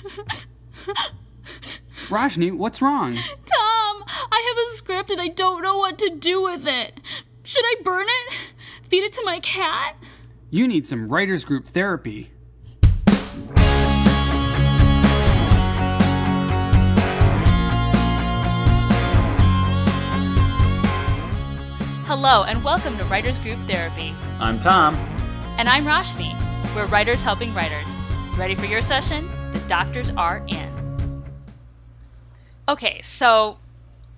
Roshni, what's wrong? Tom, I have a script and I don't know what to do with it. Should I burn it? Feed it to my cat? You need some writers group therapy. Hello, and welcome to Writers Group Therapy. I'm Tom. And I'm Roshni. We're writers helping writers. Ready for your session? The doctors are in. Okay, so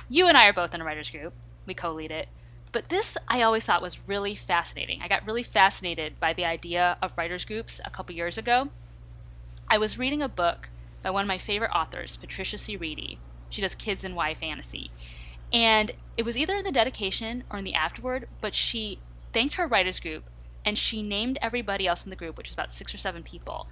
you and I are both in a writers group. We co lead it. But this I always thought was really fascinating. I got really fascinated by the idea of writers groups a couple years ago. I was reading a book by one of my favorite authors, Patricia C. Wrede. She does kids and YA fantasy. And it was either in the dedication or in the afterword, but she thanked her writers group and she named everybody else in the group, which was about six or seven people.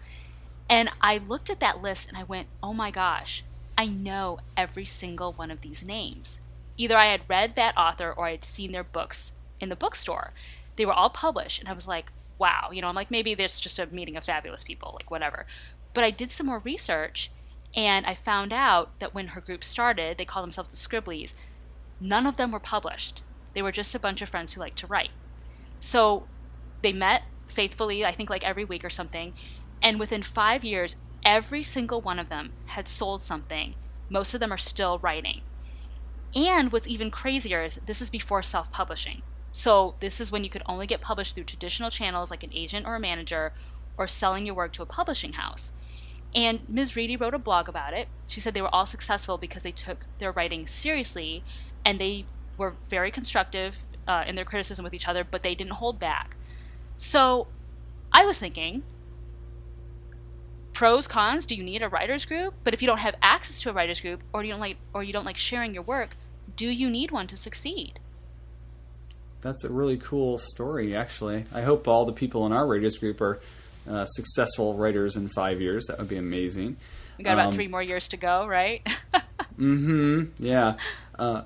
And I looked at that list and I went, oh my gosh, I know every single one of these names. Either I had read that author or I had seen their books in the bookstore. They were all published, and I was like, wow, you know, I'm like, maybe there's just a meeting of fabulous people, like whatever. But I did some more research and I found out that when her group started, they called themselves the Scribblies None of them were published. They were just a bunch of friends who liked to write. So they met faithfully, I think like every week or something. And within five years, every single one of them had sold something. Most of them are still writing. And what's even crazier is this is before self publishing. So this is when you could only get published through traditional channels like an agent or a manager or selling your work to a publishing house. And Ms. Wrede wrote a blog about it. She said they were all successful because they took their writing seriously and they were very constructive uh, in their criticism with each other, but they didn't hold back. So I was thinking, pros cons do you need a writers group? But if you don't have access to a writers group or you don't like or you don't like sharing your work do you need one to succeed? That's a really cool story actually. I hope all the people in our writers group are uh, successful writers in five years. That would be amazing. We got about um, three more years to go right? Mm-hmm. Yeah. Uh,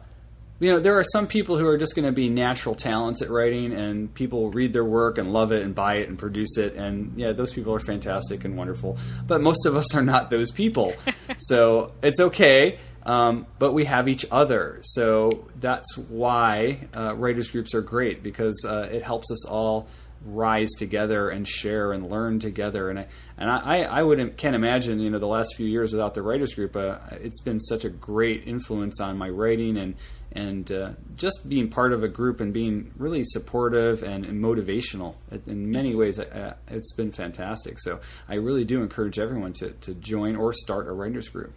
you know, there are some people who are just going to be natural talents at writing, and people read their work and love it and buy it and produce it, and yeah, those people are fantastic and wonderful. But most of us are not those people, so it's okay. Um, but we have each other, so that's why uh, writers groups are great because uh, it helps us all rise together and share and learn together. And I and I, I wouldn't can't imagine you know the last few years without the writers group. Uh, it's been such a great influence on my writing and and uh, just being part of a group and being really supportive and, and motivational in many ways uh, it's been fantastic so i really do encourage everyone to, to join or start a writers group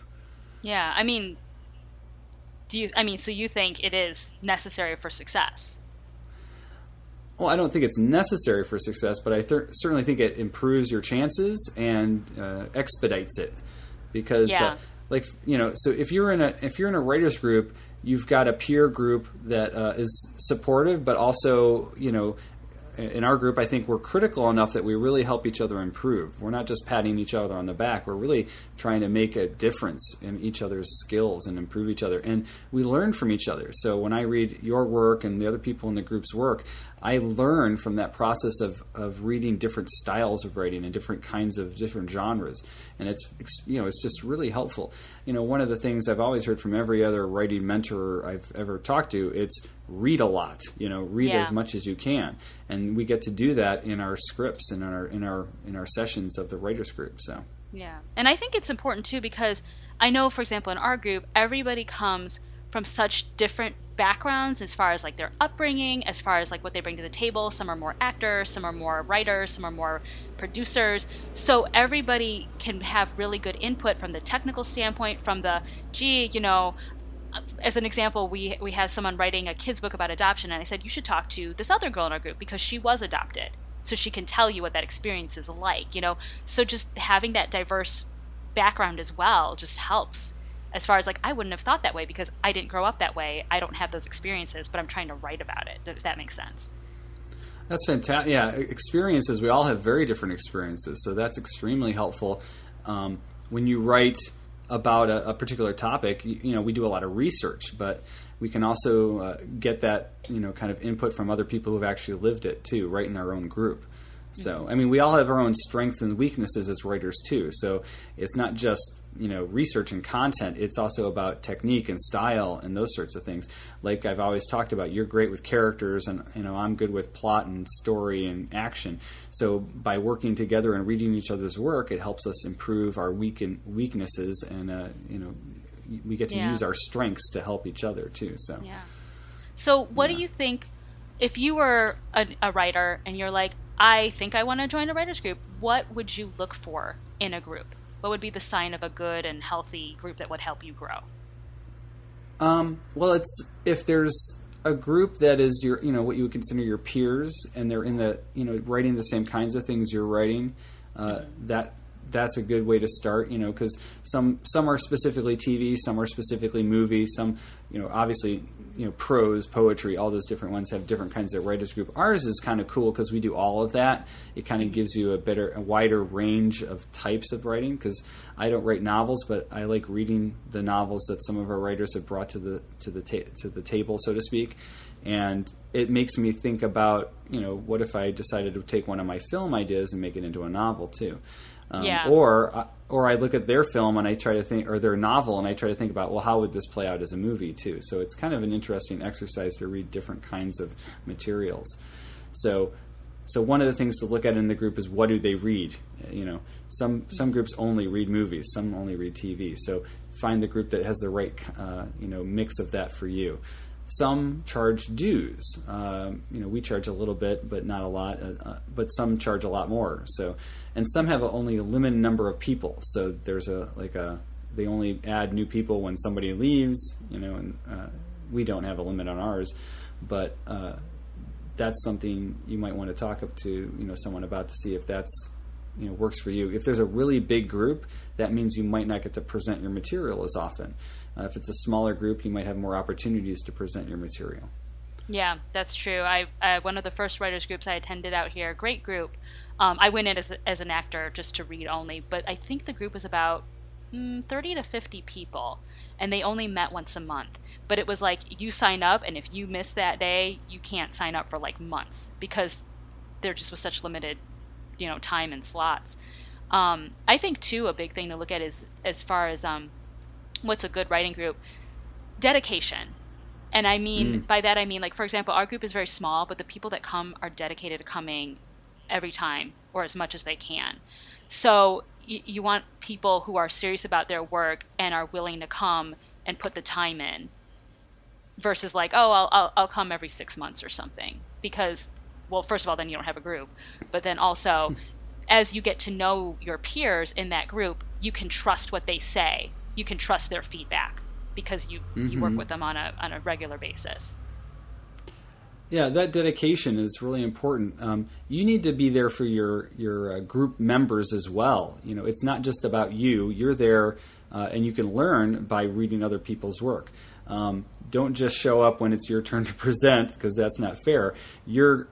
yeah i mean do you i mean so you think it is necessary for success well, I don't think it's necessary for success, but I th- certainly think it improves your chances and uh, expedites it because, uh, yeah. uh, like you know, so if you're in a if you're in a writers group, you've got a peer group that uh, is supportive, but also you know in our group, I think we're critical enough that we really help each other improve. We're not just patting each other on the back. We're really trying to make a difference in each other's skills and improve each other. And we learn from each other. So when I read your work and the other people in the group's work, I learn from that process of, of reading different styles of writing and different kinds of different genres. And it's, you know, it's just really helpful. You know, one of the things I've always heard from every other writing mentor I've ever talked to, it's read a lot, you know, read yeah. as much as you can. And we get to do that in our scripts and in our, in our, in our sessions of the writers group. So, yeah. And I think it's important too, because I know, for example, in our group, everybody comes from such different backgrounds as far as like their upbringing, as far as like what they bring to the table. Some are more actors, some are more writers, some are more producers. So everybody can have really good input from the technical standpoint, from the gee, you know, as an example, we we have someone writing a kids book about adoption, and I said you should talk to this other girl in our group because she was adopted, so she can tell you what that experience is like. You know, so just having that diverse background as well just helps as far as like I wouldn't have thought that way because I didn't grow up that way. I don't have those experiences, but I'm trying to write about it. If that makes sense. That's fantastic. Yeah, experiences. We all have very different experiences, so that's extremely helpful. Um, when you write about a, a particular topic, you, you, know, we do a lot of research, but we can also uh, get that you know kind of input from other people who've actually lived it too, right in our own group. So, I mean, we all have our own strengths and weaknesses as writers too. So, it's not just you know research and content. It's also about technique and style and those sorts of things. Like I've always talked about, you're great with characters, and you know I'm good with plot and story and action. So, by working together and reading each other's work, it helps us improve our weak and weaknesses, and uh, you know we get to yeah. use our strengths to help each other too. So yeah. So what yeah. do you think? If you were a, a writer and you're like, I think I want to join a writers group. What would you look for in a group? What would be the sign of a good and healthy group that would help you grow? Um, well, it's if there's a group that is your, you know, what you would consider your peers, and they're in the, you know, writing the same kinds of things you're writing. Uh, that that's a good way to start, you know, because some some are specifically TV, some are specifically movies, some, you know, obviously, you know, prose, poetry, all those different ones have different kinds of writers group. Ours is kind of cool because we do all of that. It kind of gives you a better, a wider range of types of writing. Because I don't write novels, but I like reading the novels that some of our writers have brought to the to the ta- to the table, so to speak and it makes me think about you know what if I decided to take one of my film ideas and make it into a novel too. Um, yeah. Or uh, or I look at their film and I try to think, or their novel, and I try to think about, well, how would this play out as a movie too? So it's kind of an interesting exercise to read different kinds of materials. So so one of the things to look at in the group is what do they read? You know, some some groups only read movies, some only read TV. So find the group that has the right uh, you know mix of that for you. Some charge dues. Um, you know, we charge a little bit, but not a lot. Uh, uh, but some charge a lot more. So, and some have only a limited number of people. So there's a like a they only add new people when somebody leaves. You know, and uh, we don't have a limit on ours, but uh, that's something you might want to talk up to you know someone about to see if that's you know works for you. If there's a really big group, that means you might not get to present your material as often. Uh, if it's a smaller group, you might have more opportunities to present your material. Yeah, that's true. I uh, one of the first writers groups I attended out here, great group. Um, I went in as, as an actor just to read only, but I think the group was about mm, 30 to 50 people, and they only met once a month. But it was like you sign up, and if you miss that day, you can't sign up for like months because there just was such limited, you know, time and slots. Um, I think too a big thing to look at is as far as um, what's a good writing group dedication and i mean mm. by that i mean like for example our group is very small but the people that come are dedicated to coming every time or as much as they can so y- you want people who are serious about their work and are willing to come and put the time in versus like oh I'll, I'll, I'll come every six months or something because well first of all then you don't have a group but then also as you get to know your peers in that group you can trust what they say you can trust their feedback because you mm-hmm. you work mm-hmm. with them on a on a regular basis. Yeah, that dedication is really important. Um, you need to be there for your your uh, group members as well. You know, it's not just about you. You're there, uh, and you can learn by reading other people's work. Um, don't just show up when it's your turn to present because that's not fair. You're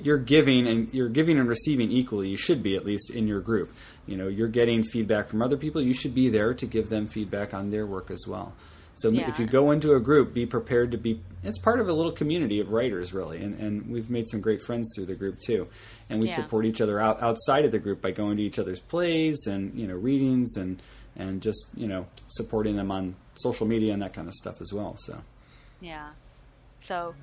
you're giving and you're giving and receiving equally. You should be at least in your group. You know, you're getting feedback from other people. You should be there to give them feedback on their work as well. So yeah. if you go into a group, be prepared to be. It's part of a little community of writers, really, and, and we've made some great friends through the group too. And we yeah. support each other out, outside of the group by going to each other's plays and you know readings and and just you know supporting them on social media and that kind of stuff as well. So yeah, so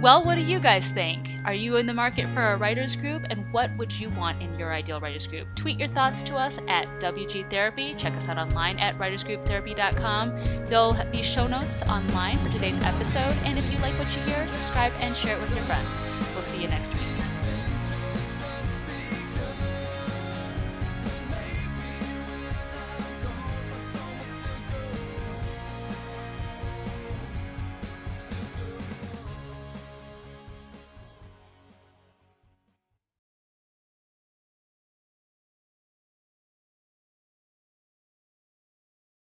well, what do you guys think? Are you in the market for a writers group, and what would you want in your ideal writers group? Tweet your thoughts to us at WG Therapy. Check us out online at writersgrouptherapy.com. There'll be show notes online for today's episode, and if you like what you hear, subscribe and share it with your friends. We'll see you next week.